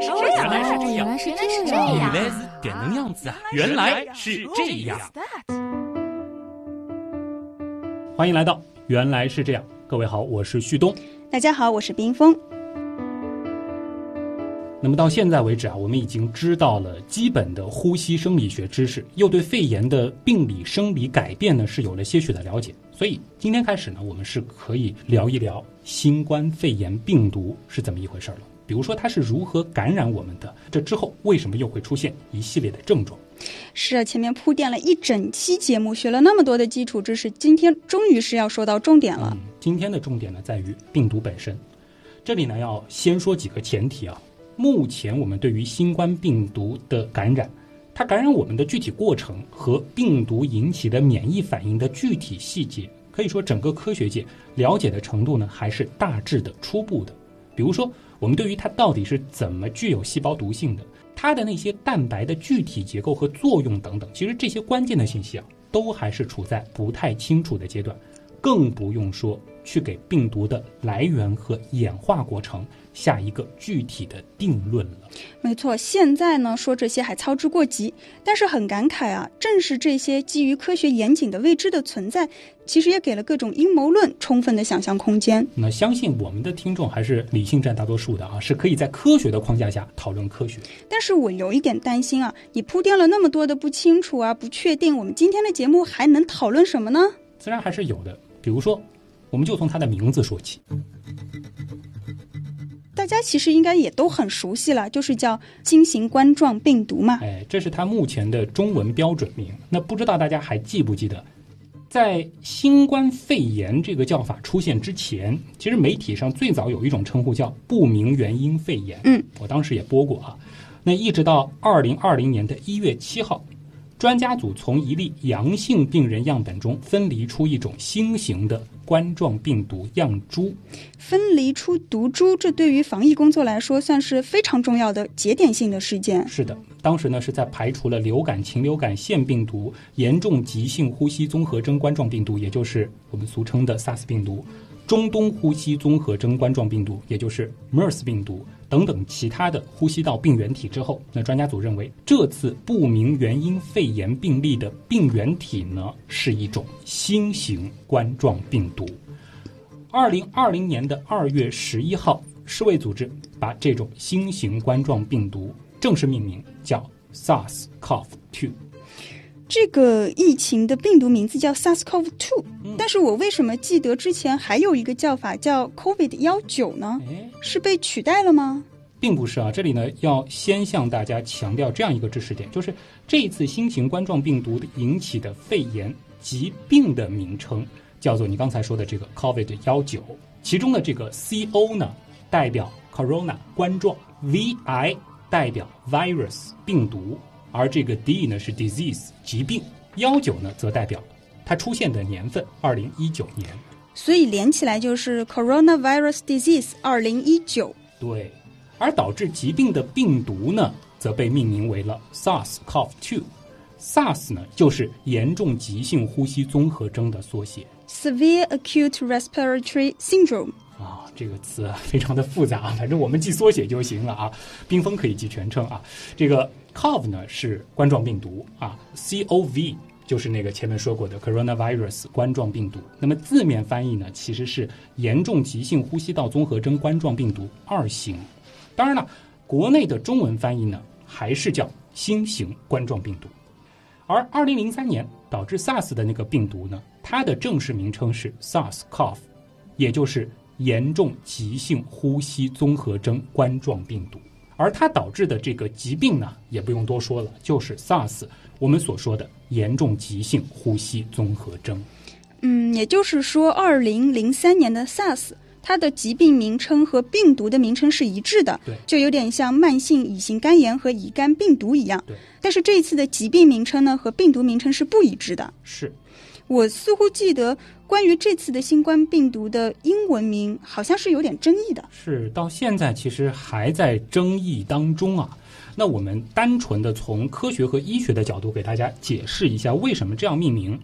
来是这样，原来是这样，原来是这这样，样原来是点能样子啊！原来是这样。欢迎来到《原来是这样》，各位好，我是旭东。大家好，我是冰峰。那么到现在为止啊，我们已经知道了基本的呼吸生理学知识，又对肺炎的病理生理改变呢是有了些许的了解。所以今天开始呢，我们是可以聊一聊新冠肺炎病毒是怎么一回事了。比如说它是如何感染我们的，这之后为什么又会出现一系列的症状？是啊，前面铺垫了一整期节目，学了那么多的基础知识，今天终于是要说到重点了。嗯，今天的重点呢在于病毒本身。这里呢要先说几个前提啊。目前我们对于新冠病毒的感染，它感染我们的具体过程和病毒引起的免疫反应的具体细节，可以说整个科学界了解的程度呢还是大致的、初步的。比如说，我们对于它到底是怎么具有细胞毒性的，它的那些蛋白的具体结构和作用等等，其实这些关键的信息啊，都还是处在不太清楚的阶段，更不用说去给病毒的来源和演化过程下一个具体的定论了。没错，现在呢说这些还操之过急，但是很感慨啊，正是这些基于科学严谨的未知的存在，其实也给了各种阴谋论充分的想象空间。那相信我们的听众还是理性占大多数的啊，是可以在科学的框架下讨论科学。但是我有一点担心啊，你铺垫了那么多的不清楚啊、不确定，我们今天的节目还能讨论什么呢？自然还是有的，比如说，我们就从它的名字说起。大家其实应该也都很熟悉了，就是叫新型冠状病毒嘛。哎，这是它目前的中文标准名。那不知道大家还记不记得，在新冠肺炎这个叫法出现之前，其实媒体上最早有一种称呼叫不明原因肺炎。嗯，我当时也播过啊。那一直到二零二零年的一月七号，专家组从一例阳性病人样本中分离出一种新型的冠状病毒样株。分离出毒株，这对于防疫工作来说算是非常重要的节点性的事件。是的，当时呢是在排除了流感、禽流感腺病毒、严重急性呼吸综合征冠状病毒，也就是我们俗称的 SARS 病毒、中东呼吸综合征冠状病毒，也就是 MERS 病毒等等其他的呼吸道病原体之后，那专家组认为这次不明原因肺炎病例的病原体呢是一种新型冠状病毒。二零二零年的二月十一号，世卫组织把这种新型冠状病毒正式命名叫 SARS-CoV-2。这个疫情的病毒名字叫 SARS-CoV-2，、但是我为什么记得之前还有一个叫法叫 COVID 幺九呢？哎，是被取代了吗？并不是啊，这里呢要先向大家强调这样一个知识点，就是这一次新型冠状病毒引起的肺炎疾病的名称叫做你刚才说的这个 COVID 幺九，其中的这个 CO 呢代表 Corona 冠状，VI 代表 Virus 病毒，而这个 D 呢是 Disease 疾病，幺九呢则代表它出现的年份二零一九年。所以连起来就是 Coronavirus Disease 二零一九。对，而导致疾病的病毒呢，则被命名为了 SARS-CoV-2。SARS 呢，就是严重急性呼吸综合征的缩写 Severe Acute Respiratory Syndrome，啊。这个词非常的复杂啊，反正我们记缩写就行了啊。冰封可以记全称啊。这个 CoV 呢是冠状病毒啊，CoV 就是那个前面说过的 coronavirus 冠状病毒。那么字面翻译呢，其实是严重急性呼吸道综合征冠状病毒二型。当然了，国内的中文翻译呢，还是叫新型冠状病毒。而2003年导致 SARS 的那个病毒呢，它的正式名称是 SARS-CoV，也就是严重急性呼吸综合征冠状病毒。而它导致的这个疾病呢，也不用多说了，就是 SARS，我们所说的严重急性呼吸综合征。嗯，也就是说，二零零三年的 SARS，它的疾病名称和病毒的名称是一致的，对就有点像慢性乙型肝炎和乙肝病毒一样。对，但是这一次的疾病名称呢和病毒名称是不一致的。是，我似乎记得关于这次的新冠病毒的英文名好像是有点争议的。是到现在其实还在争议当中啊。那我们单纯的从科学和医学的角度给大家解释一下为什么这样命名。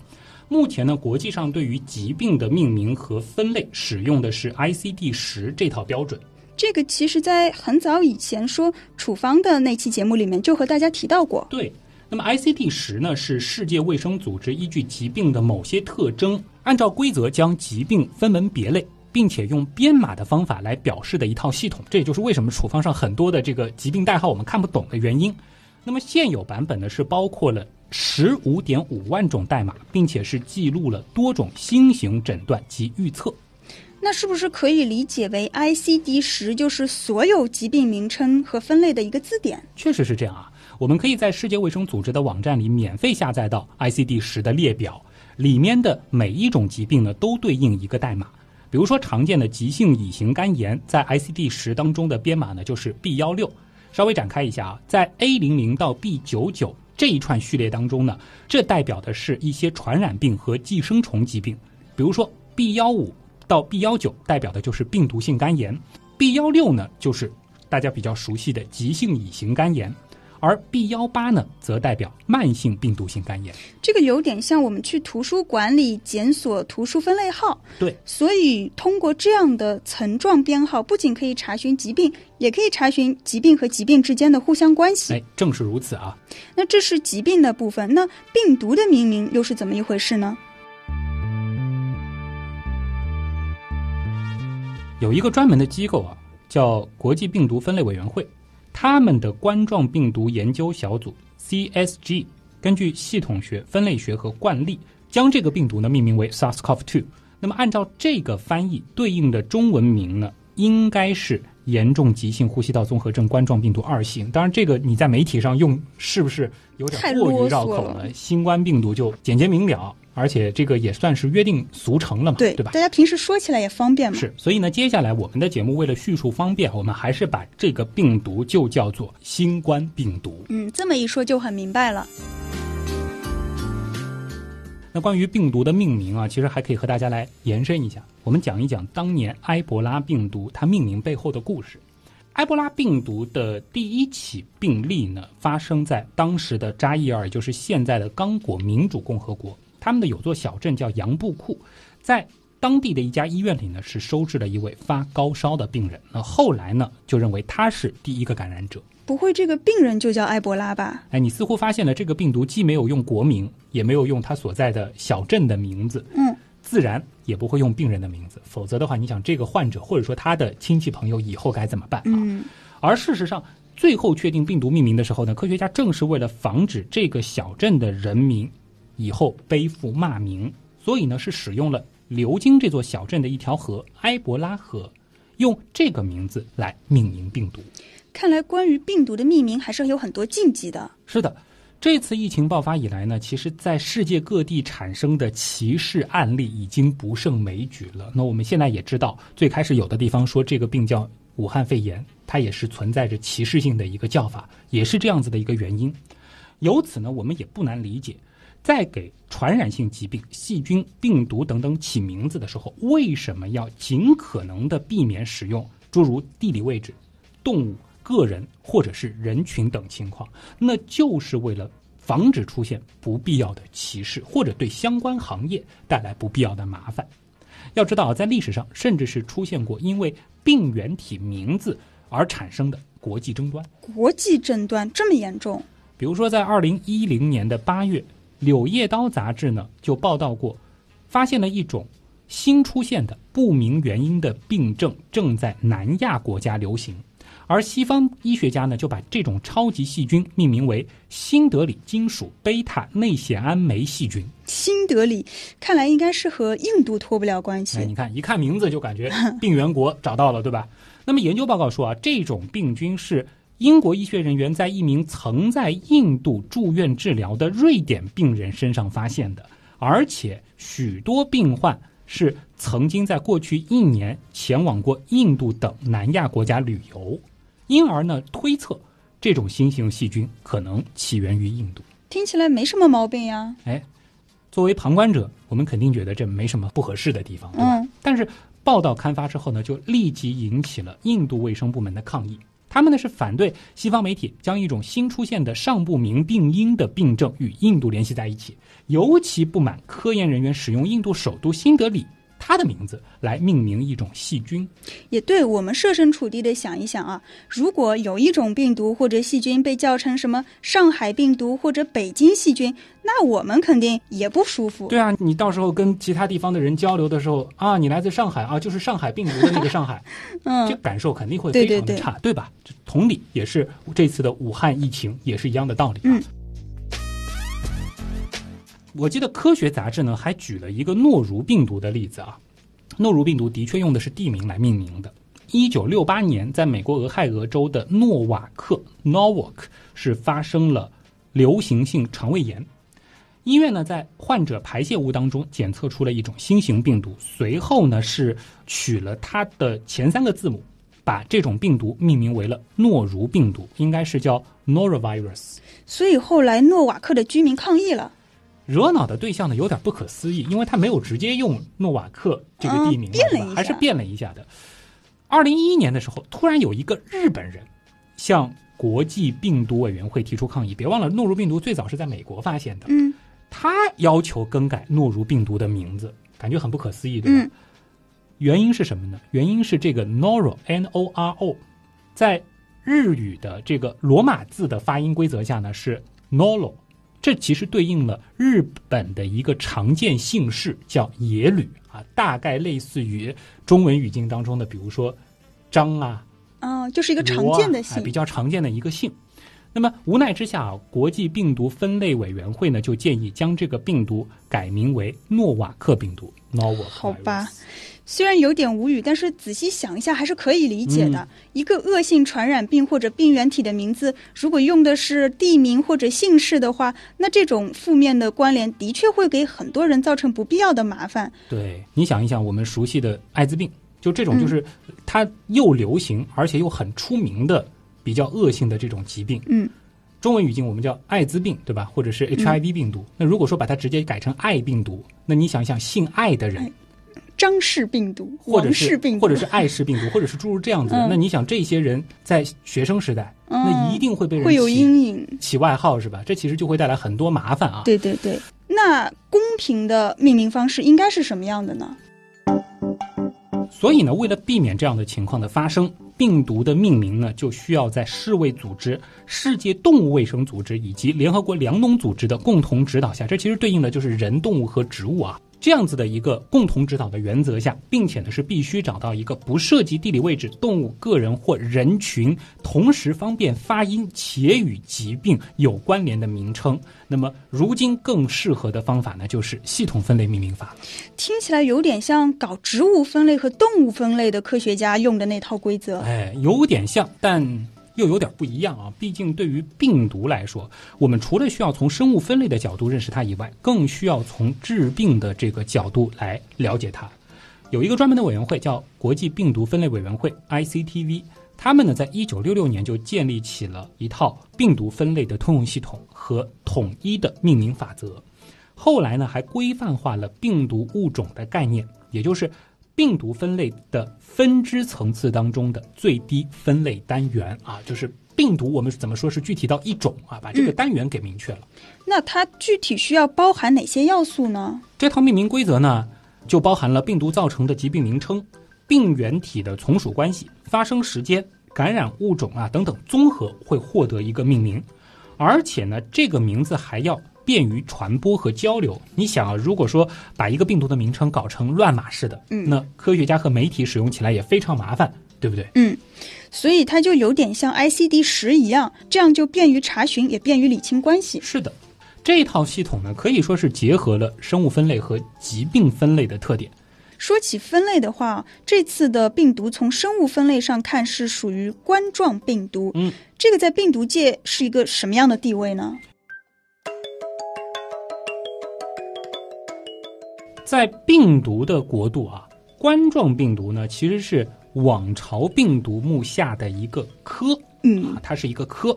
目前呢，国际上对于疾病的命名和分类使用的是 ICD 十这套标准。这个其实在很早以前说处方的那期节目里面就和大家提到过。对，那么 ICD 十呢是世界卫生组织依据疾病的某些特征，按照规则将疾病分门别类，并且用编码的方法来表示的一套系统。这也就是为什么处方上很多的这个疾病代号我们看不懂的原因。那么现有版本呢是包括了十五点五万种代码，并且是记录了多种新型诊断及预测。那是不是可以理解为 ICD 十就是所有疾病名称和分类的一个字典？确实是这样啊。我们可以在世界卫生组织的网站里免费下载到 ICD 十的列表，里面的每一种疾病呢都对应一个代码。比如说常见的急性乙型肝炎，在 ICD 十当中的编码呢就是 B 幺六。稍微展开一下啊，在 A 零零到 B 九九这一串序列当中呢，这代表的是一些传染病和寄生虫疾病。比如说 B 幺五。到 B 幺九代表的就是病毒性肝炎，B 幺六呢就是大家比较熟悉的急性乙型肝炎，而 B 幺八呢则代表慢性病毒性肝炎。这个有点像我们去图书馆里检索图书分类号。对，所以通过这样的层状编号，不仅可以查询疾病，也可以查询疾病和疾病之间的互相关系。哎，正是如此啊。那这是疾病的部分，那病毒的命名又是怎么一回事呢？有一个专门的机构啊，叫国际病毒分类委员会，他们的冠状病毒研究小组 CSG 根据系统学、分类学和惯例，将这个病毒呢命名为 SARS-CoV-2。那么按照这个翻译，对应的中文名呢，应该是严重急性呼吸道综合症冠状病毒二型。当然，这个你在媒体上用是不是有点过于绕口了？新冠病毒就简洁明了。而且这个也算是约定俗成了嘛，对对吧？大家平时说起来也方便嘛。是，所以呢，接下来我们的节目为了叙述方便，我们还是把这个病毒就叫做新冠病毒。嗯，这么一说就很明白了。那关于病毒的命名啊，其实还可以和大家来延伸一下，我们讲一讲当年埃博拉病毒它命名背后的故事。埃博拉病毒的第一起病例呢，发生在当时的扎伊尔，也就是现在的刚果民主共和国。他们的有座小镇叫杨布库，在当地的一家医院里呢，是收治了一位发高烧的病人。那后来呢，就认为他是第一个感染者。不会这个病人就叫埃博拉吧？哎，你似乎发现了这个病毒既没有用国名，也没有用他所在的小镇的名字，嗯，自然也不会用病人的名字。否则的话，你想这个患者或者说他的亲戚朋友以后该怎么办啊？嗯。而事实上，最后确定病毒命名的时候呢，科学家正是为了防止这个小镇的人民。以后背负骂名，所以呢是使用了流经这座小镇的一条河——埃博拉河，用这个名字来命名病毒。看来关于病毒的命名还是有很多禁忌的。是的，这次疫情爆发以来呢，其实在世界各地产生的歧视案例已经不胜枚举了。那我们现在也知道，最开始有的地方说这个病叫武汉肺炎，它也是存在着歧视性的一个叫法，也是这样子的一个原因。由此呢，我们也不难理解。在给传染性疾病、细菌、病毒等等起名字的时候，为什么要尽可能的避免使用诸如地理位置、动物、个人或者是人群等情况？那就是为了防止出现不必要的歧视，或者对相关行业带来不必要的麻烦。要知道，在历史上甚至是出现过因为病原体名字而产生的国际争端。国际争端这么严重？比如说，在二零一零年的八月。《柳叶刀》杂志呢就报道过，发现了一种新出现的不明原因的病症正在南亚国家流行，而西方医学家呢就把这种超级细菌命名为新德里金属贝塔内酰胺酶细菌。新德里看来应该是和印度脱不了关系。哎，你看，一看名字就感觉病原国找到了，对吧？那么研究报告说啊，这种病菌是。英国医学人员在一名曾在印度住院治疗的瑞典病人身上发现的，而且许多病患是曾经在过去一年前往过印度等南亚国家旅游，因而呢推测这种新型细菌可能起源于印度。听起来没什么毛病呀。哎，作为旁观者，我们肯定觉得这没什么不合适的地方，对吧？但是报道刊发之后呢，就立即引起了印度卫生部门的抗议。他们呢是反对西方媒体将一种新出现的尚不明病因的病症与印度联系在一起，尤其不满科研人员使用印度首都新德里它的名字来命名一种细菌。也对我们设身处地的想一想啊，如果有一种病毒或者细菌被叫成什么上海病毒或者北京细菌，那我们肯定也不舒服。对啊，你到时候跟其他地方的人交流的时候啊，你来自上海啊，就是上海病毒的那个上海，嗯这，感受肯定会非常的对对对差，对吧？同理，也是这次的武汉疫情也是一样的道理、啊。嗯我记得科学杂志呢还举了一个诺如病毒的例子啊，诺如病毒的确用的是地名来命名的。一九六八年，在美国俄亥俄州的诺瓦克 （Norwalk） 是发生了流行性肠胃炎。医院呢，在患者排泄物当中检测出了一种新型病毒，随后呢是取了它的前三个字母，把这种病毒命名为了诺如病毒，应该是叫 norovirus。所以后来诺瓦克的居民抗议了，惹恼的对象呢有点不可思议，因为他没有直接用诺瓦克这个地名，嗯变了还是变了一下的。二零一一年的时候，突然有一个日本人向国际病毒委员会提出抗议。别忘了，诺如病毒最早是在美国发现的，嗯他要求更改诺如病毒的名字，感觉很不可思议，对吧？嗯原因是什么呢？原因是这个 noro n o r o，在日语的这个罗马字的发音规则下呢是 noro，这其实对应了日本的一个常见姓氏叫野吕啊，大概类似于中文语境当中的，比如说张啊，啊，就是一个常见的姓哎比。较常见的一个姓。那么无奈之下啊，国际病毒分类委员会呢就建议将这个病毒改名为诺瓦克病毒。好吧，虽然有点无语，但是仔细想一下还是可以理解的。嗯一个恶性传染病或者病原体的名字，如果用的是地名或者姓氏的话，那这种负面的关联的确会给很多人造成不必要的麻烦。对，你想一想，我们熟悉的艾滋病，就这嗯种就是它又流行而且又很出名的比较恶性的这种疾病，嗯，中文语境我们叫艾滋病，对吧？或者是 HIV 病毒。那如果说把它直接改成艾病毒，那你想想姓艾的人哎，张氏病毒、或者是或者是艾氏病毒，或者是诸如这样子那你想这些人在学生时代，那一定会被人会有阴影。起外号是吧？这其实就会带来很多麻烦啊。对对对，那公平的命名方式应该是什么样的呢？所以呢，为了避免这样的情况的发生，病毒的命名呢，就需要在世卫组织、世界动物卫生组织以及联合国粮农组织的共同指导下，这其实对应的就是人、动物和植物啊。这样子的一个共同指导的原则下，并且呢是必须找到一个不涉及地理位置、动物、个人或人群，同时方便发音且与疾病有关联的名称。那么，如今更适合的方法呢，就是系统分类命名法。听起来有点像搞植物分类和动物分类的科学家用的那套规则。哎，有点像，但又有点不一样啊。毕竟对于病毒来说，我们除了需要从生物分类的角度认识它以外，更需要从致病的这个角度来了解它。有一个专门的委员会叫国际病毒分类委员会 （ICTV），他们呢在一九六六年就建立起了一套病毒分类的通用系统和统一的命名法则。后来呢，还规范化了病毒物种的概念，也就是病毒分类的分支层次当中的最低分类单元啊，就是病毒我们怎么说是具体到一种啊，把这个单元给明确了。那它具体需要包含哪些要素呢？这套命名规则呢，就包含了病毒造成的疾病名称、病原体的从属关系、发生时间、感染物种啊等等，综合会获得一个命名。而且呢，这个名字还要便于传播和交流。你想啊，如果说把一个病毒的名称搞成乱码式的，嗯那科学家和媒体使用起来也非常麻烦，对不对？嗯，所以它就有点像 ICD 十一样，这样就便于查询，也便于理清关系。是的，这套系统呢，可以说是结合了生物分类和疾病分类的特点。说起分类的话，这次的病毒从生物分类上看是属于冠状病毒。嗯，这个在病毒界是一个什么样的地位呢？在病毒的国度啊，冠状病毒呢其实是网巢病毒目下的一个科嗯啊，它是一个科。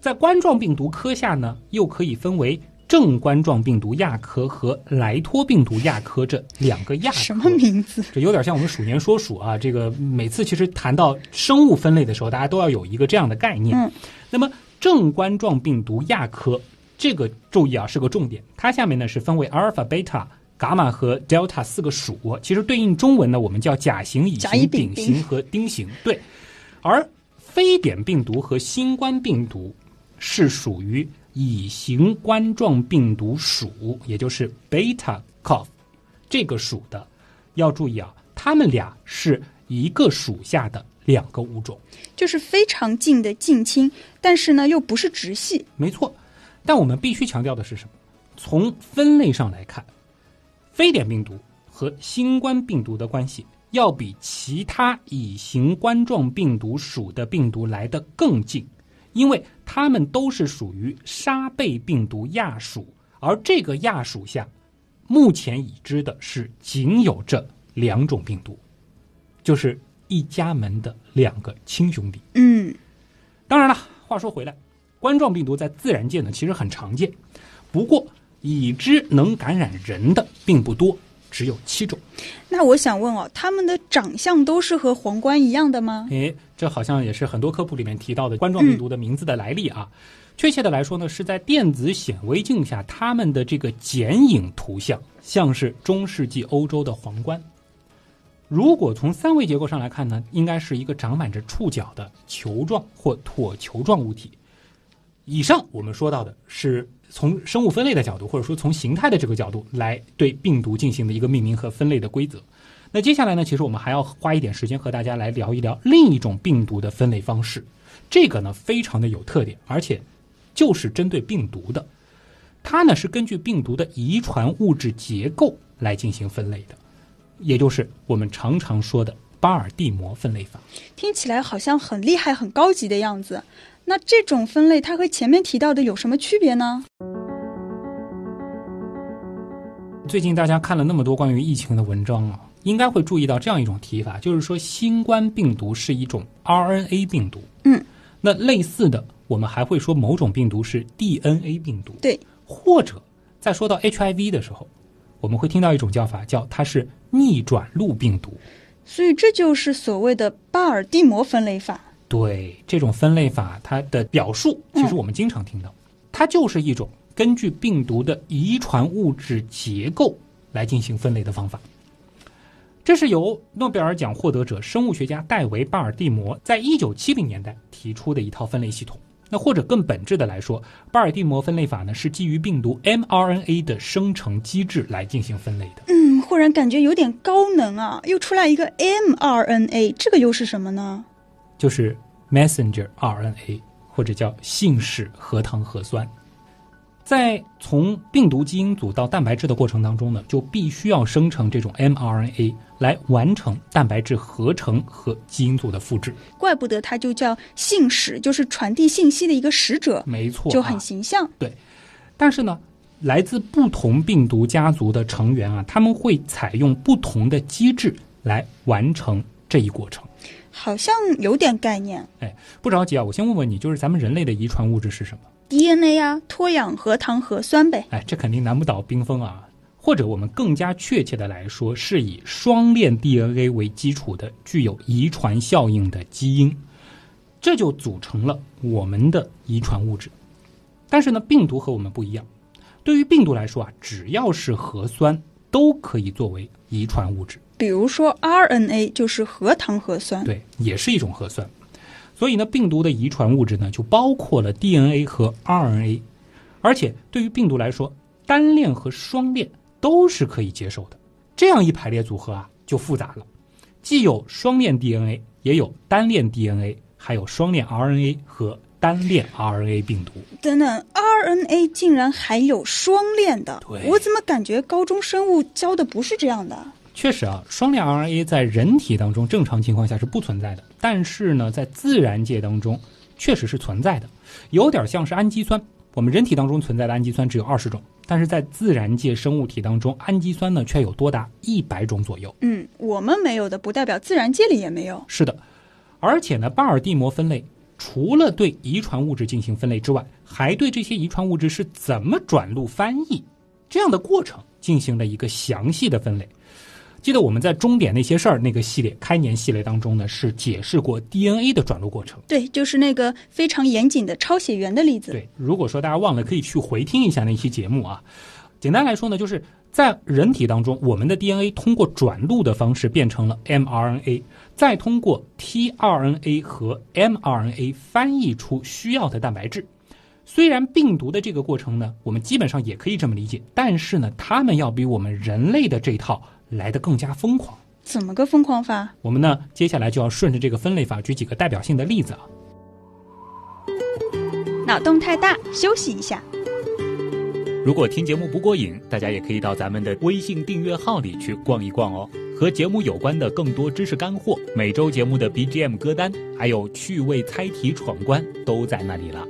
在冠状病毒科下呢，又可以分为正冠状病毒亚科和莱托病毒亚科这两个亚科。什么名字？这有点像我们鼠年说鼠啊，这个每次其实谈到生物分类的时候，大家都要有一个这样的概念。嗯，那么正冠状病毒亚科这个注意啊是个重点，它下面呢是分为阿尔法、贝塔、伽马和 delta 四个属，其实对应中文呢，我们叫甲型、乙型、丙丙型和丁型。对，而非典病毒和新冠病毒是属于乙型冠状病毒属，也就是 beta cough 这个属的。要注意啊，它们俩是一个属下的两个物种。就是非常近的近亲，但是呢又不是直系。没错，但我们必须强调的是什么？从分类上来看，非典病毒和新冠病毒的关系要比其他乙型冠状病毒属的病毒来得更近，因为它们都是属于沙贝病毒亚属，而这个亚属下，目前已知的是仅有这两种病毒，就是一家门的两个亲兄弟。嗯，当然了，话说回来，冠状病毒在自然界呢其实很常见，不过已知能感染人的并不多，只有七种。那我想问哦，它们的长相都是和皇冠一样的吗？诶，这好像也是很多科普里面提到的冠状病毒的名字的来历啊。确切的来说呢，是在电子显微镜下，它们的这个剪影图像像是中世纪欧洲的皇冠。如果从三维结构上来看呢，应该是一个长满着触角的球状或椭球状物体。以上我们说到的是从生物分类的角度，或者说从形态的这个角度来对病毒进行的一个命名和分类的规则。那接下来呢，其实我们还要花一点时间和大家来聊一聊另一种病毒的分类方式。这个呢，非常的有特点，而且就是针对病毒的。它呢是根据病毒的遗传物质结构来进行分类的，也就是我们常常说的巴尔的摩分类法。听起来好像很厉害、很高级的样子。那这种分类它和前面提到的有什么区别呢？最近大家看了那么多关于疫情的文章啊，应该会注意到这样一种提法，就是说新冠病毒是一种 RNA 病毒。嗯，那类似的，我们还会说某种病毒是 DNA 病毒。对，或者在说到 HIV 的时候，我们会听到一种叫法，叫它是逆转录病毒。所以这就是所谓的巴尔的摩分类法。对这种分类法，它的表述其实我们经常听到，它就是一种根据病毒的遗传物质结构来进行分类的方法。这是由诺贝尔奖获得者生物学家戴维·巴尔的摩在一九七零年代提出的一套分类系统。那或者更本质的来说，巴尔的摩分类法呢是基于病毒 mRNA 的生成机制来进行分类的。嗯，忽然感觉有点高能啊！又出来一个 mRNA，这个又是什么呢？就是 messenger RNA，或者叫信使核糖核酸。在从病毒基因组到蛋白质的过程当中呢，就必须要生成这种 mRNA 来完成蛋白质合成和基因组的复制。怪不得它就叫信使，就是传递信息的一个使者，没错，就很啊形象。对但是呢，来自不同病毒家族的成员啊，他们会采用不同的机制来完成这一过程。好像有点概念哎，不着急啊，我先问问你，就是咱们人类的遗传物质是什么？，DNA 啊，脱氧核糖核酸呗。哎，这肯定难不倒冰封啊。或者我们更加确切的来说，是以双链 DNA 为基础的具有遗传效应的基因，这就组成了我们的遗传物质。但是呢，病毒和我们不一样，对于病毒来说啊，只要是核酸都可以作为遗传物质。比如说 RNA 就是核糖核酸，对，也是一种核酸。所以呢，病毒的遗传物质呢，就包括了 DNA 和 RNA，而且对于病毒来说，单链和双链都是可以接受的。这样一排列组合啊，就复杂了，既有双链 DNA，也有单链 DNA，还有双链 RNA 和单链 RNA 病毒。等等，RNA 竟然还有双链的，对我怎么感觉高中生物教的不是这样的？确实啊，双链 RNA 在人体当中正常情况下是不存在的，但是呢，在自然界当中确实是存在的，有点像是氨基酸。我们人体当中存在的氨基酸只有二十种，但是在自然界生物体当中，氨基酸呢却有多达一百种左右。嗯，我们没有的，不代表自然界里也没有。是的，而且呢，巴尔的摩分类除了对遗传物质进行分类之外，还对这些遗传物质是怎么转录翻译这样的过程进行了一个详细的分类。记得我们在终点那些事儿那个系列开年系列当中呢，是解释过 DNA 的转录过程。对，就是那个非常严谨的抄写员的例子。对，如果说大家忘了，可以去回听一下那期节目啊。简单来说呢，就是在人体当中，我们的 DNA 通过转录的方式变成了 mRNA，再通过 tRNA 和 mRNA 翻译出需要的蛋白质。虽然病毒的这个过程呢，我们基本上也可以这么理解，但是呢，它们要比我们人类的这套来得更加疯狂。怎么个疯狂法？我们呢，接下来就要顺着这个分类法举几个代表性的例子啊。脑洞太大，休息一下。如果听节目不过瘾，大家也可以到咱们的微信订阅号里去逛一逛哦。和节目有关的更多知识干货，每周节目的 BGM 歌单，还有趣味猜题闯关，都在那里了。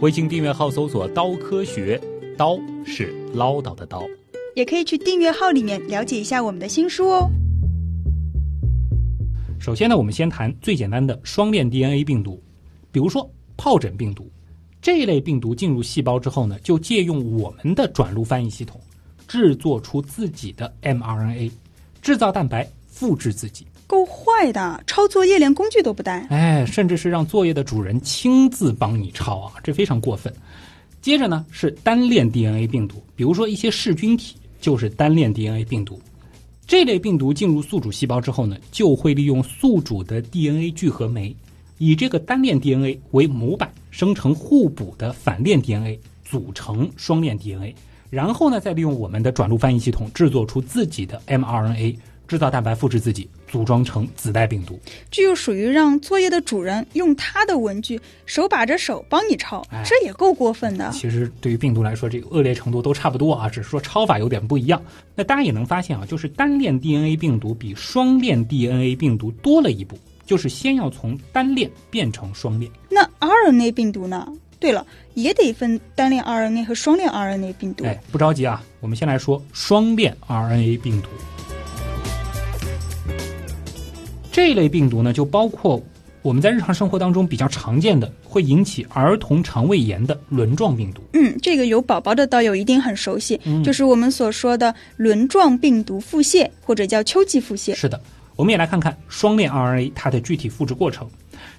微信订阅号搜索“刀科学”，刀是唠叨的刀。也可以去订阅号里面了解一下我们的新书哦。首先呢，我们先谈最简单的双链 DNA 病毒，比如说疱疹病毒。这类病毒进入细胞之后呢，就借用我们的转录翻译系统，制作出自己的 mRNA，制造蛋白，复制自己。够坏的，抄作业连工具都不带。哎，甚至是让作业的主人亲自帮你抄啊，这非常过分。接着呢是单链 DNA 病毒，比如说一些噬菌体就是单链 DNA 病毒。这类病毒进入宿主细胞之后呢，就会利用宿主的 DNA 聚合酶。以这个单链 DNA 为模板，生成互补的反链 DNA，组成双链 DNA，然后呢，再利用我们的转录翻译系统制作出自己的 mRNA，制造蛋白，复制自己，组装成子代病毒。这就属于让作业的主人用他的文具手把着手帮你抄，这也够过分的。其实对于病毒来说，这个恶劣程度都差不多啊，只是说抄法有点不一样。那大家也能发现啊，就是单链 DNA 病毒比双链 DNA 病毒多了一步。就是先要从单链变成双链。那 RNA 病毒呢？对了，也得分单链 RNA 和双链 RNA 病毒。哎，不着急啊，我们先来说双链 RNA 病毒。这类病毒呢，就包括我们在日常生活当中比较常见的，会引起儿童肠胃炎的轮状病毒。嗯，这个有宝宝的道友一定很熟悉，就是我们所说的轮状病毒腹泻，或者叫秋季腹泻。是的。我们也来看看双链 RNA 它的具体复制过程，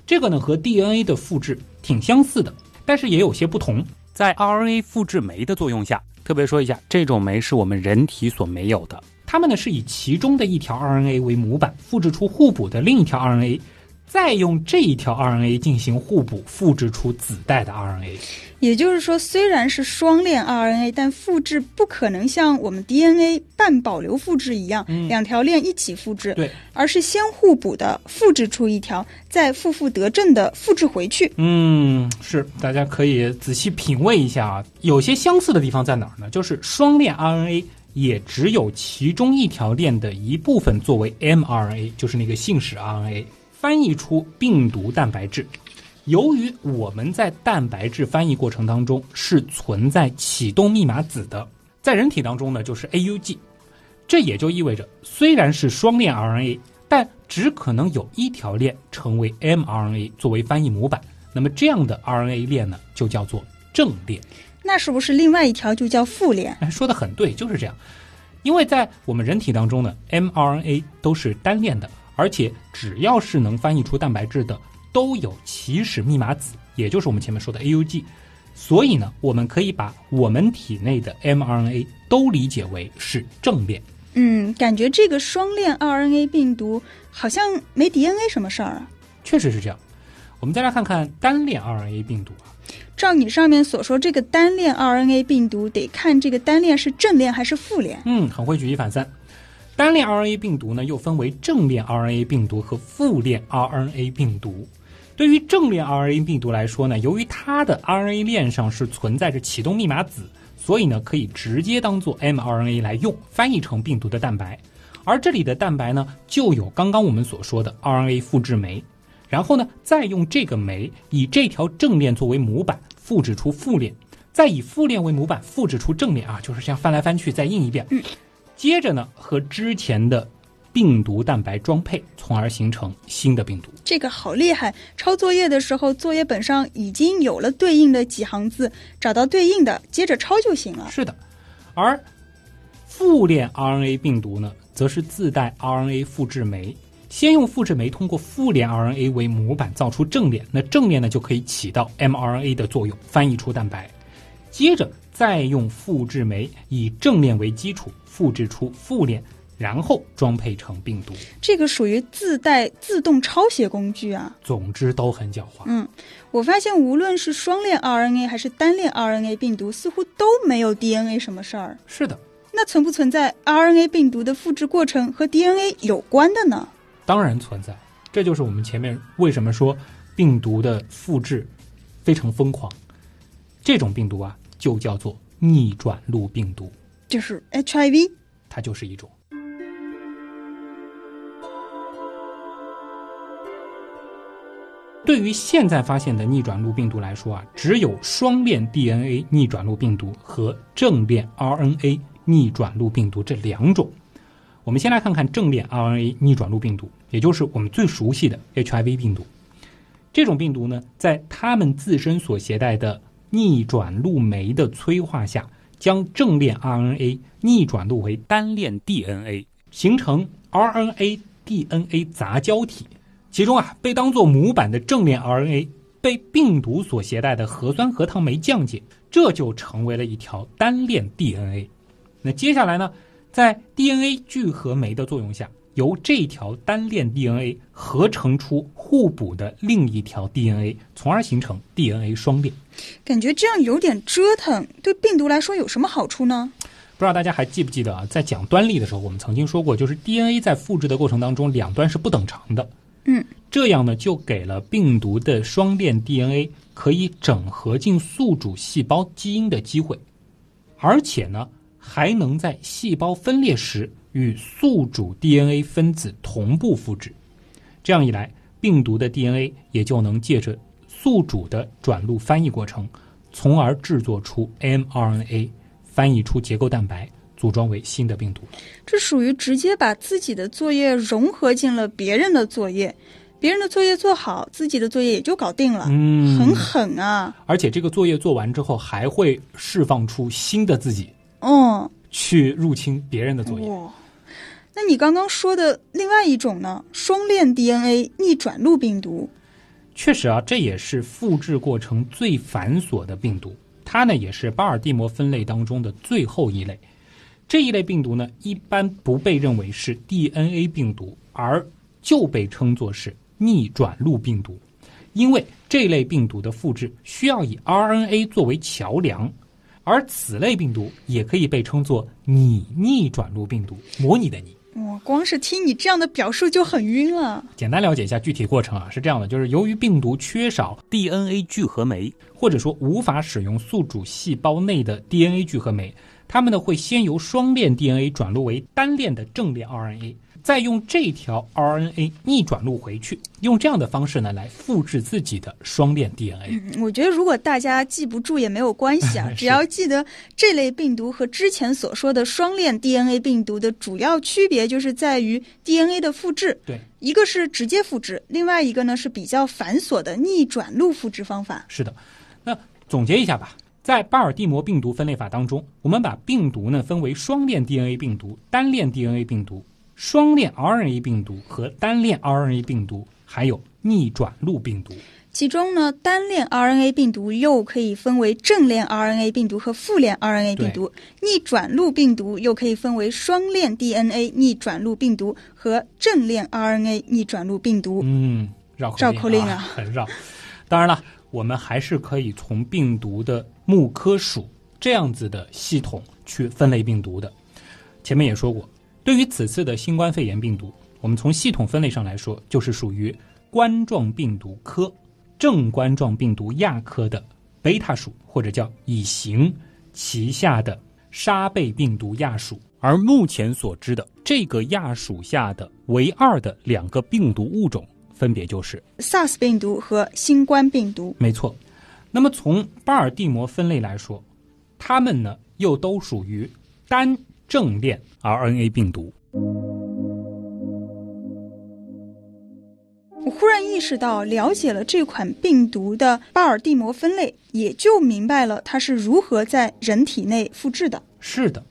这个呢和 DNA 的复制挺相似的，但是也有些不同。在 RNA 复制酶的作用下，特别说一下，这种酶是我们人体所没有的。它们呢是以其中的一条 RNA 为模板，复制出互补的另一条 RNA。再用这一条 RNA 进行互补，复制出子代的 RNA。也就是说，虽然是双链 RNA，但复制不可能像我们 DNA 半保留复制一样，两条链一起复制。对，而是先互补的复制出一条，再负负得正的复制回去。嗯，是，大家可以仔细品味一下啊。有些相似的地方在哪儿呢？就是双链 RNA 也只有其中一条链的一部分作为 mRNA，就是那个信使 RNA。翻译出病毒蛋白质，由于我们在蛋白质翻译过程当中是存在启动密码子的，在人体当中呢就是 AUG，这也就意味着虽然是双链 RNA，但只可能有一条链成为 mRNA 作为翻译模板，那么这样的 RNA 链呢就叫做正链。那是不是另外一条就叫负链？哎，说的很对，就是这样，因为在我们人体当中呢，mRNA 都是单链的。而且只要是能翻译出蛋白质的，都有起始密码子，也就是我们前面说的 AUG。所以呢，我们可以把我们体内的 mRNA 都理解为是正链。嗯，感觉这个双链 RNA 病毒好像没 DNA 什么事儿啊。确实是这样。我们再来看看单链 RNA 病毒啊。照你上面所说，这个单链 RNA 病毒得看这个单链是正链还是负链。嗯，很会举一反三。单链 RNA 病毒呢，又分为正链 RNA 病毒和负链 RNA 病毒。对于正链 RNA 病毒来说呢，由于它的 RNA 链上是存在着启动密码子，所以呢，可以直接当做 mRNA 来用，翻译成病毒的蛋白。而这里的蛋白呢，就有刚刚我们所说的 RNA 复制酶，然后呢，再用这个酶以这条正链作为模板，复制出负链，再以负链为模板复制出正链啊，就是这样翻来翻去再印一遍。嗯接着呢，和之前的病毒蛋白装配，从而形成新的病毒。这个好厉害！抄作业的时候，作业本上已经有了对应的几行字，找到对应的，接着抄就行了。是的，而负链 RNA 病毒呢，则是自带 RNA 复制酶，先用复制酶通过复链 RNA 为模板造出正链，那正链呢就可以起到 mRNA 的作用，翻译出蛋白。接着再用复制酶以正链为基础，复制出复链，然后装配成病毒。这个属于自带自动抄写工具啊。总之都很狡猾。嗯，我发现无论是双链 RNA 还是单链 RNA 病毒，似乎都没有 DNA 什么事儿。是的，那存不存在 RNA 病毒的复制过程和 DNA 有关的呢？当然存在。这就是我们前面为什么说病毒的复制非常疯狂。这种病毒啊，就叫做逆转录病毒，就是 HIV。它就是一种。对于现在发现的逆转录病毒来说啊，只有双链 DNA 逆转录病毒和正链 RNA 逆转录病毒这两种。我们先来看看正链 RNA 逆转录病毒，也就是我们最熟悉的 HIV 病毒。这种病毒呢，在它们自身所携带的逆转录酶的催化下，将正链 RNA 逆转录为单链 DNA，形成 RNA DNA 杂交体。其中啊，被当作模板的正链 RNA 被病毒所携带的核酸核糖酶降解，这就成为了一条单链 DNA。那接下来呢，在 DNA 聚合酶的作用下，由这条单链 DNA 合成出互补的另一条 DNA，从而形成 DNA 双链。感觉这样有点折腾，对病毒来说有什么好处呢？不知道大家还记不记得啊，在讲端粒的时候，我们曾经说过，就是 DNA 在复制的过程当中，两端是不等长的。嗯，这样呢，就给了病毒的双链 DNA 可以整合进宿主细胞基因的机会，而且呢，还能在细胞分裂时与宿主 DNA 分子同步复制。这样一来，病毒的 DNA 也就能借着宿主的转录翻译过程，从而制作出 mRNA，翻译出结构蛋白。组装为新的病毒，这属于直接把自己的作业融合进了别人的作业，别人的作业做好，自己的作业也就搞定了。嗯，很狠啊！而且这个作业做完之后，还会释放出新的自己，嗯，去入侵别人的作业。哇，那你刚刚说的另外一种呢？双链 DNA 逆转录病毒，确实啊，这也是复制过程最繁琐的病毒，它呢也是巴尔的摩分类当中的最后一类。这一类病毒呢，一般不被认为是 DNA 病毒，而就被称作是逆转录病毒，因为这类病毒的复制需要以 RNA 作为桥梁，而此类病毒也可以被称作拟逆转录病毒，模拟的拟。我光是听你这样的表述就很晕了。简单了解一下具体过程啊，是这样的，就是由于病毒缺少 DNA 聚合酶，或者说无法使用宿主细胞内的 DNA 聚合酶。它们呢会先由双链 DNA 转录为单链的正链 RNA，再用这条 RNA 逆转录回去，用这样的方式呢来复制自己的双链 DNA。嗯，我觉得如果大家记不住也没有关系啊，只要记得这类病毒和之前所说的双链 DNA 病毒的主要区别就是在于 DNA 的复制，对，一个是直接复制，另外一个呢是比较繁琐的逆转录复制方法。是的，那总结一下吧。在巴尔的摩病毒分类法当中，我们把病毒呢分为双链 DNA 病毒、单链 DNA 病毒、双链 RNA 病毒和单链 RNA 病毒，还有逆转录病毒。其中呢，单链 RNA 病毒又可以分为正链 RNA 病毒和负链 RNA 病毒，逆转录病毒又可以分为双链 DNA 逆转录病毒和正链 RNA 逆转录病毒。嗯，绕绕口令啊，很绕。当然了。我们还是可以从病毒的木科属这样子的系统去分类病毒的。前面也说过，对于此次的新冠肺炎病毒，我们从系统分类上来说，就是属于冠状病毒科正冠状病毒亚科的贝塔属，或者叫乙型旗下的沙贝病毒亚属。而目前所知的这个亚属下的唯二的两个病毒物种。分别就是 SARS 病毒和新冠病毒。没错，那么从巴尔的摩分类来说，它们呢又都属于单正链 RNA 病毒。我忽然意识到，了解了这款病毒的巴尔的摩分类，也就明白了它是如何在人体内复制的。是的，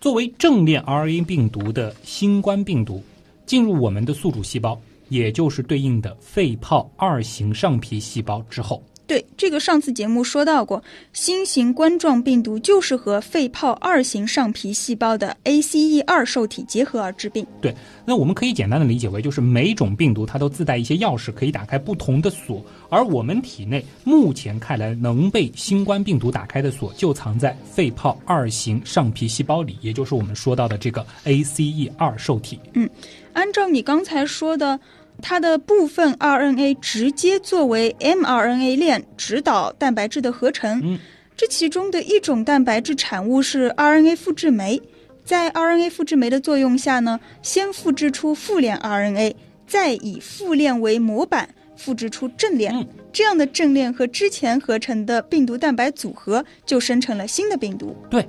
作为正链 RNA 病毒的新冠病毒，进入我们的宿主细胞。也就是对应的肺泡二型上皮细胞之后，对，这个上次节目说到过，新型冠状病毒就是和肺泡二型上皮细胞的 ACE 二受体结合而致病。对，那我们可以简单的理解为，就是每种病毒它都自带一些钥匙，可以打开不同的锁。而我们体内目前看来能被新冠病毒打开的锁，就藏在肺泡二型上皮细胞里，也就是我们说到的这个 ACE 二受体。嗯，按照你刚才说的。它的部分 RNA 直接作为 mRNA 链指导蛋白质的合成。嗯，这其中的一种蛋白质产物是 RNA 复制酶，在 RNA 复制酶的作用下呢，先复制出负链 RNA，再以负链为模板复制出正链。嗯，这样的正链和之前合成的病毒蛋白组合，就生成了新的病毒。对，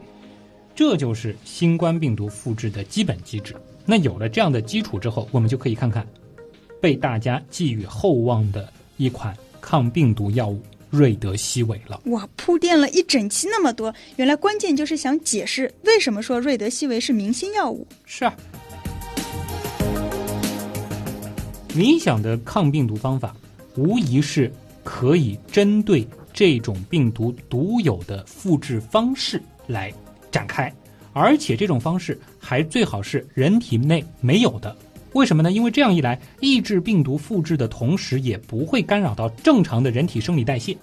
这就是新冠病毒复制的基本机制。那有了这样的基础之后，我们就可以看看。被大家寄予厚望的一款抗病毒药物瑞德西韦了。哇，铺垫了一整期那么多，原来关键就是想解释为什么说瑞德西韦是明星药物。是啊，理想的抗病毒方法，无疑是可以针对这种病毒独有的复制方式来展开，而且这种方式还最好是人体内没有的。为什么呢？因为这样一来，抑制病毒复制的同时，也不会干扰到正常的人体生理代谢。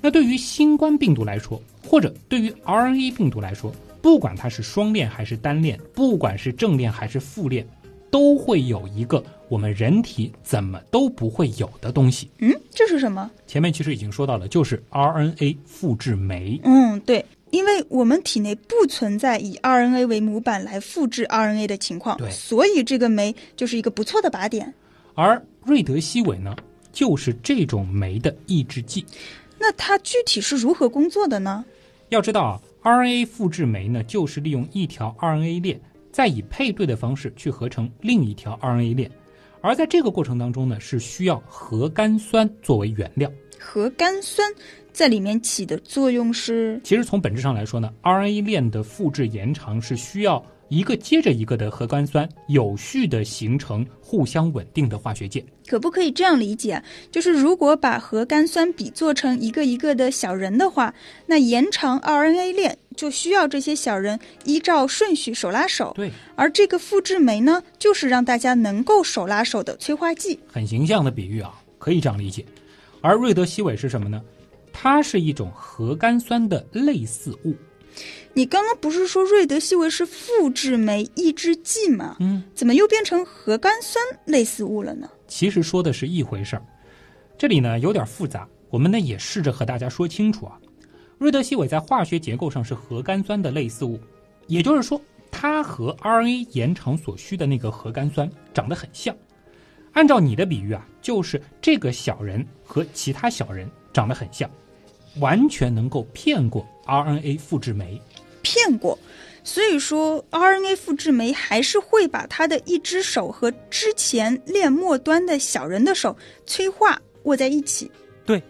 那对于新冠病毒来说，或者对于 RNA 病毒来说，不管它是双链还是单链，不管是正链还是负链，都会有一个我们人体怎么都不会有的东西。嗯，这是什么？前面其实已经说到了，就是 RNA 复制酶。嗯，对。因为我们体内不存在以 RNA 为模板来复制 RNA 的情况，对，所以这个酶就是一个不错的靶点。而瑞德西韦呢，就是这种酶的抑制剂。那它具体是如何工作的呢？要知道啊，RNA 复制酶呢，就是利用一条 RNA 链，再以配对的方式去合成另一条 RNA 链，而在这个过程当中呢，是需要核苷酸作为原料。核苷酸。在里面起的作用是，其实从本质上来说呢，RNA 链的复制延长是需要一个接着一个的核苷酸有序的形成互相稳定的化学键。可不可以这样理解？就是如果把核苷酸比作成一个一个的小人的话，那延长 RNA 链就需要这些小人依照顺序手拉手。对，而这个复制酶呢，就是让大家能够手拉手的催化剂。很形象的比喻啊，可以这样理解。而瑞德西韦是什么呢？它是一种核苷酸的类似物。你刚刚不是说瑞德西韦是复制酶抑制剂吗？嗯，怎么又变成核苷酸类似物了呢？其实说的是一回事儿。这里呢有点复杂，我们呢也试着和大家说清楚啊。瑞德西韦在化学结构上是核苷酸的类似物，也就是说，它和 RNA 延长所需的那个核苷酸长得很像。按照你的比喻啊，就是这个小人和其他小人长得很像。完全能够骗过 RNA 复制酶，骗过，所以说 RNA 复制酶还是会把它的一只手和之前链末端的小人的手催化握在一起。对，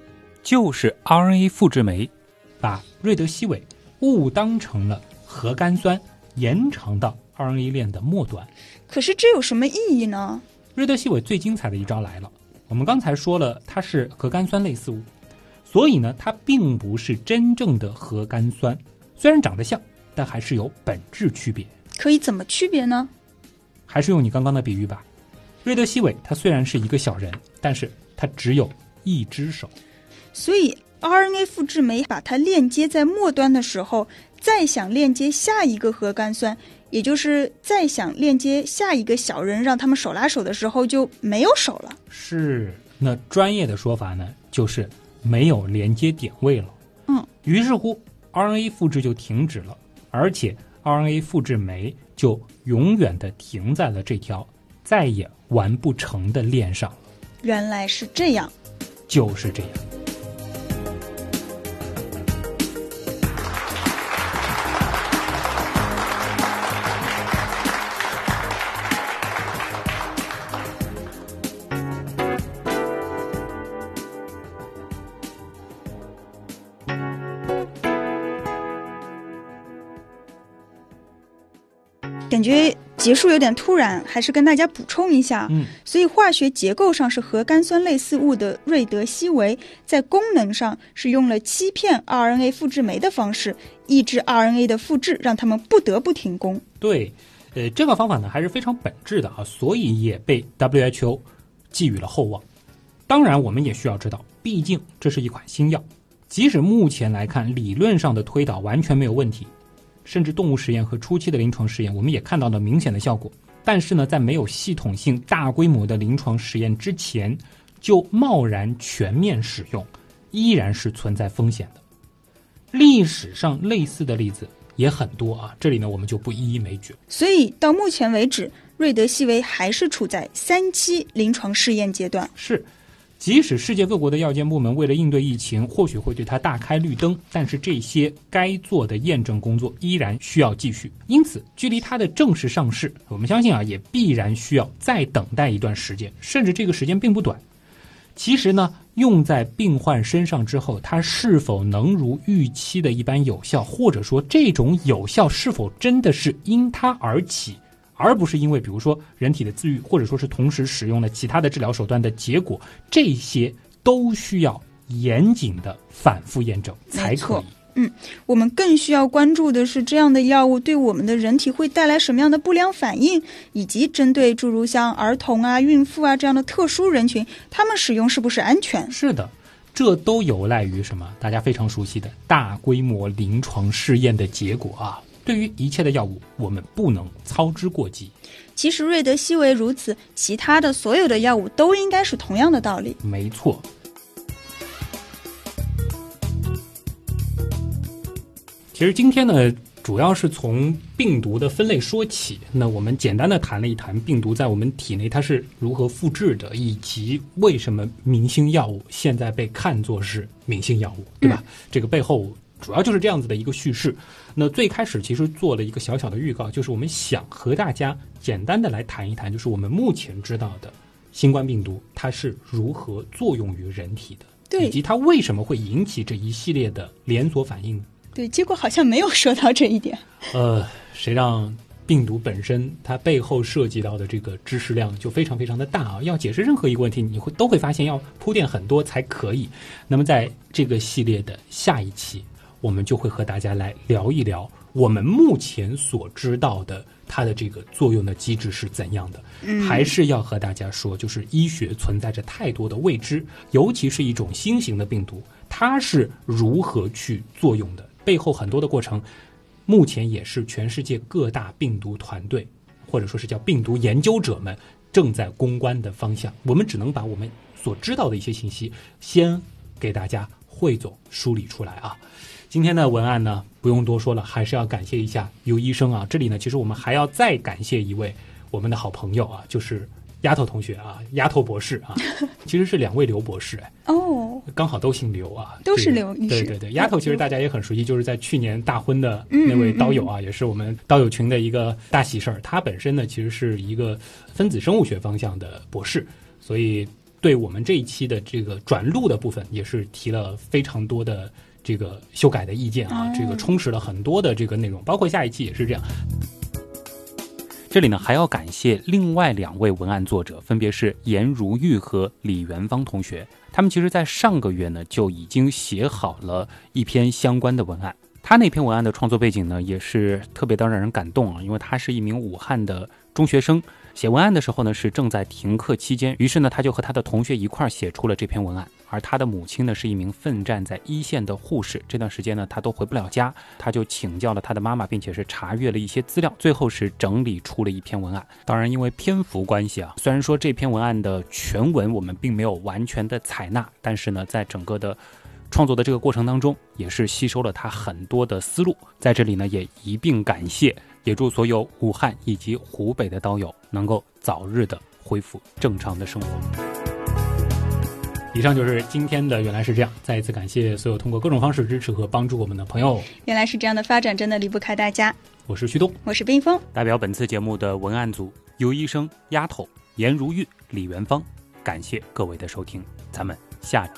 就是 RNA 复制酶把瑞德西韦误当成了核苷酸，延长到 RNA 链的末端。可是这有什么意义呢？瑞德西韦最精彩的一招来了，我们刚才说了，它是核苷酸类似物。所以呢，它并不是真正的核苷酸，虽然长得像，但还是有本质区别。可以怎么区别呢？还是用你刚刚的比喻吧。瑞德西韦它虽然是一个小人，但是它只有一只手。所以 RNA 复制酶把它链接在末端的时候，再想链接下一个核苷酸，也就是再想链接下一个小人，让他们手拉手的时候就没有手了。是，那专业的说法呢，就是。没有连接点位了，嗯，于是乎，RNA 复制就停止了，而且 RNA 复制酶就永远的停在了这条再也完不成的链上。原来是这样，就是这样。感觉结束有点突然，还是跟大家补充一下。嗯，所以化学结构上是核苷酸类似物的瑞德西韦，在功能上是用了欺骗 RNA 复制酶的方式，抑制 RNA 的复制，让他们不得不停工。对，呃，这个方法呢还是非常本质的啊，所以也被 WHO 寄予了厚望。当然，我们也需要知道，毕竟这是一款新药，即使目前来看理论上的推导完全没有问题。甚至动物实验和初期的临床试验，我们也看到了明显的效果。但是呢，在没有系统性、大规模的临床实验之前，就贸然全面使用，依然是存在风险的。历史上类似的例子也很多啊，这里呢我们就不一一枚举。所以到目前为止，瑞德西韦还是处在三期临床试验阶段。是。即使世界各国的药监部门为了应对疫情，或许会对它大开绿灯，但是这些该做的验证工作依然需要继续。因此，距离它的正式上市，我们相信啊，也必然需要再等待一段时间，甚至这个时间并不短。其实呢，用在病患身上之后，它是否能如预期的一般有效，或者说这种有效是否真的是因它而起？而不是因为，比如说人体的自愈，或者说是同时使用了其他的治疗手段的结果，这些都需要严谨的反复验证才可以。嗯，我们更需要关注的是，这样的药物对我们的人体会带来什么样的不良反应，以及针对诸如像儿童啊、孕妇啊这样的特殊人群，他们使用是不是安全？是的，这都有赖于什么？大家非常熟悉的大规模临床试验的结果啊。对于一切的药物，我们不能操之过急。其实瑞德西韦如此，其他的所有的药物都应该是同样的道理。没错。其实今天呢，主要是从病毒的分类说起。那我们简单的谈了一谈病毒在我们体内它是如何复制的，以及为什么明星药物现在被看作是明星药物，对吧？这个背后。主要就是这样子的一个叙事。那最开始其实做了一个小小的预告，就是我们想和大家简单的来谈一谈，就是我们目前知道的新冠病毒它是如何作用于人体的，以及它为什么会引起这一系列的连锁反应。对，结果好像没有说到这一点。呃，谁让病毒本身它背后涉及到的这个知识量就非常非常的大啊！要解释任何一个问题，你会都会发现要铺垫很多才可以。那么在这个系列的下一期。我们就会和大家来聊一聊我们目前所知道的它的这个作用的机制是怎样的。嗯，还是要和大家说，就是医学存在着太多的未知，尤其是一种新型的病毒，它是如何去作用的，背后很多的过程，目前也是全世界各大病毒团队或者说是叫病毒研究者们正在攻关的方向。我们只能把我们所知道的一些信息先给大家汇总梳理出来啊。今天的文案呢，不用多说了，还是要感谢一下尤医生啊。这里呢，其实我们还要再感谢一位我们的好朋友啊，就是丫头同学啊，丫头博士啊，其实是两位刘博士哎。哦，刚好都姓刘啊，都是刘。对对对，丫头其实大家也很熟悉，就是在去年大婚的那位刀友啊，也是我们刀友群的一个大喜事儿。他本身呢，其实是一个分子生物学方向的博士，所以对我们这一期的这个转录的部分，也是提了非常多的。这个修改的意见啊，这个充实了很多的这个内容，包括下一期也是这样。这里呢还要感谢另外两位文案作者，分别是颜如玉和李元芳同学。他们其实，在上个月呢就已经写好了一篇相关的文案。他那篇文案的创作背景呢，也是特别的让人感动啊，因为他是一名武汉的中学生。写文案的时候呢，是正在停课期间，于是呢，他就和他的同学一块儿写出了这篇文案。而他的母亲呢，是一名奋战在一线的护士，这段时间呢，他都回不了家，他就请教了他的妈妈，并且是查阅了一些资料，最后是整理出了一篇文案。当然，因为篇幅关系啊，虽然说这篇文案的全文我们并没有完全的采纳，但是呢，在整个的创作的这个过程当中，也是吸收了他很多的思路。在这里呢，也一并感谢。也祝所有武汉以及湖北的刀友能够早日的恢复正常的生活。以上就是今天的原来是这样，再一次感谢所有通过各种方式支持和帮助我们的朋友。原来是这样的发展真的离不开大家。我是旭东，我是冰峰，代表本次节目的文案组尤医生、丫头、颜如玉、李元芳，感谢各位的收听，咱们下。